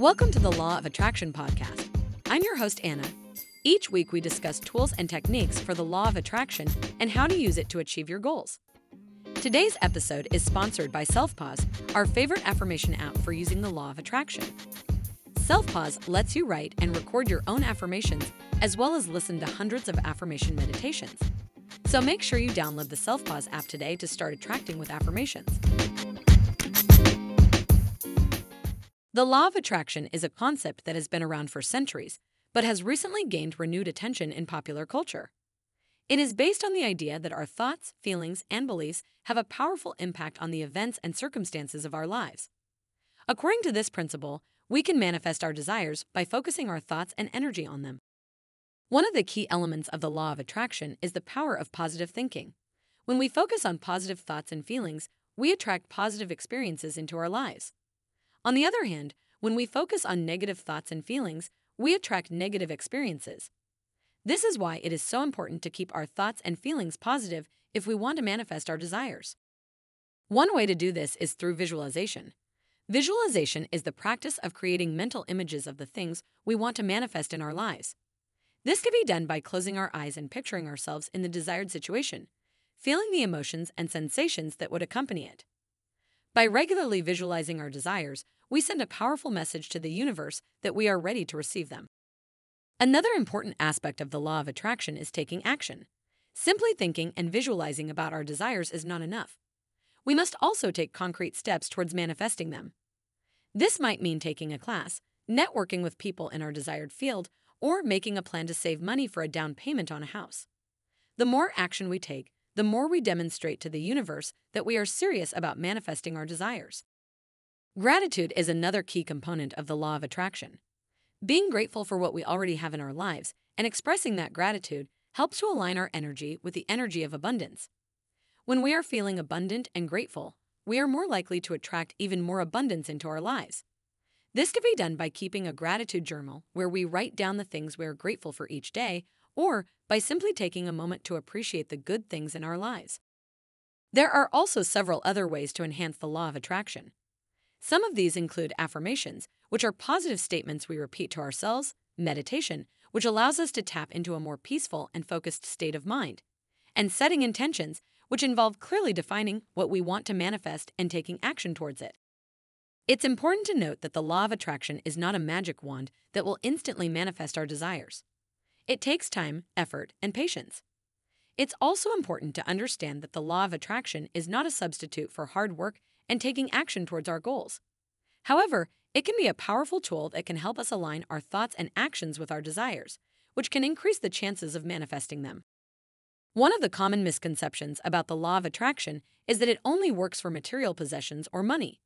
Welcome to the Law of Attraction podcast. I'm your host, Anna. Each week, we discuss tools and techniques for the law of attraction and how to use it to achieve your goals. Today's episode is sponsored by SelfPause, our favorite affirmation app for using the law of attraction. SelfPause lets you write and record your own affirmations as well as listen to hundreds of affirmation meditations. So make sure you download the SelfPause app today to start attracting with affirmations. The law of attraction is a concept that has been around for centuries, but has recently gained renewed attention in popular culture. It is based on the idea that our thoughts, feelings, and beliefs have a powerful impact on the events and circumstances of our lives. According to this principle, we can manifest our desires by focusing our thoughts and energy on them. One of the key elements of the law of attraction is the power of positive thinking. When we focus on positive thoughts and feelings, we attract positive experiences into our lives. On the other hand, when we focus on negative thoughts and feelings, we attract negative experiences. This is why it is so important to keep our thoughts and feelings positive if we want to manifest our desires. One way to do this is through visualization. Visualization is the practice of creating mental images of the things we want to manifest in our lives. This can be done by closing our eyes and picturing ourselves in the desired situation, feeling the emotions and sensations that would accompany it. By regularly visualizing our desires, we send a powerful message to the universe that we are ready to receive them. Another important aspect of the law of attraction is taking action. Simply thinking and visualizing about our desires is not enough. We must also take concrete steps towards manifesting them. This might mean taking a class, networking with people in our desired field, or making a plan to save money for a down payment on a house. The more action we take, the more we demonstrate to the universe that we are serious about manifesting our desires. Gratitude is another key component of the law of attraction. Being grateful for what we already have in our lives and expressing that gratitude helps to align our energy with the energy of abundance. When we are feeling abundant and grateful, we are more likely to attract even more abundance into our lives. This can be done by keeping a gratitude journal where we write down the things we are grateful for each day or by simply taking a moment to appreciate the good things in our lives. There are also several other ways to enhance the law of attraction. Some of these include affirmations, which are positive statements we repeat to ourselves, meditation, which allows us to tap into a more peaceful and focused state of mind, and setting intentions, which involve clearly defining what we want to manifest and taking action towards it. It's important to note that the law of attraction is not a magic wand that will instantly manifest our desires. It takes time, effort, and patience. It's also important to understand that the law of attraction is not a substitute for hard work and taking action towards our goals. However, it can be a powerful tool that can help us align our thoughts and actions with our desires, which can increase the chances of manifesting them. One of the common misconceptions about the law of attraction is that it only works for material possessions or money.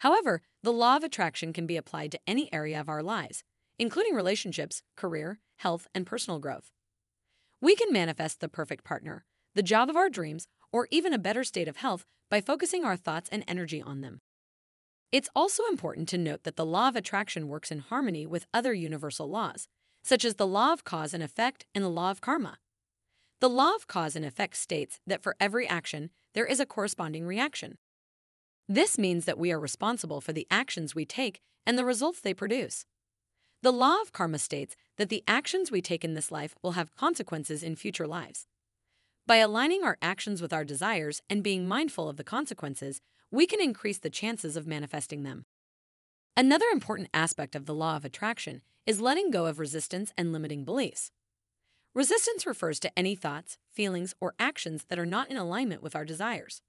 However, the law of attraction can be applied to any area of our lives, including relationships, career, health, and personal growth. We can manifest the perfect partner, the job of our dreams, or even a better state of health by focusing our thoughts and energy on them. It's also important to note that the law of attraction works in harmony with other universal laws, such as the law of cause and effect and the law of karma. The law of cause and effect states that for every action, there is a corresponding reaction. This means that we are responsible for the actions we take and the results they produce. The law of karma states that the actions we take in this life will have consequences in future lives. By aligning our actions with our desires and being mindful of the consequences, we can increase the chances of manifesting them. Another important aspect of the law of attraction is letting go of resistance and limiting beliefs. Resistance refers to any thoughts, feelings, or actions that are not in alignment with our desires.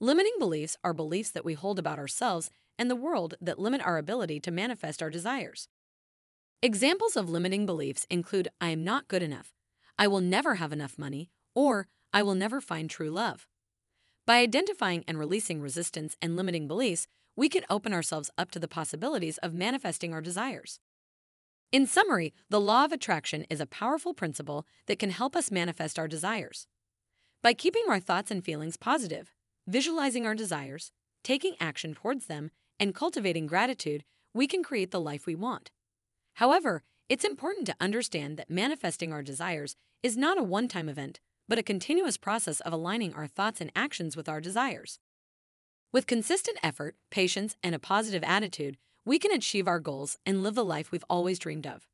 Limiting beliefs are beliefs that we hold about ourselves and the world that limit our ability to manifest our desires. Examples of limiting beliefs include I am not good enough, I will never have enough money, or I will never find true love. By identifying and releasing resistance and limiting beliefs, we can open ourselves up to the possibilities of manifesting our desires. In summary, the law of attraction is a powerful principle that can help us manifest our desires. By keeping our thoughts and feelings positive, visualizing our desires, taking action towards them, and cultivating gratitude, we can create the life we want. However, it's important to understand that manifesting our desires is not a one time event, but a continuous process of aligning our thoughts and actions with our desires. With consistent effort, patience, and a positive attitude, we can achieve our goals and live the life we've always dreamed of.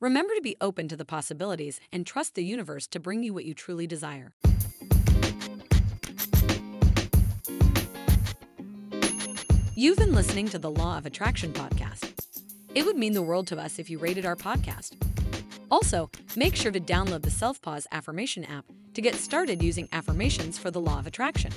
Remember to be open to the possibilities and trust the universe to bring you what you truly desire. You've been listening to the Law of Attraction podcast. It would mean the world to us if you rated our podcast. Also, make sure to download the Self Pause Affirmation app to get started using affirmations for the Law of Attraction.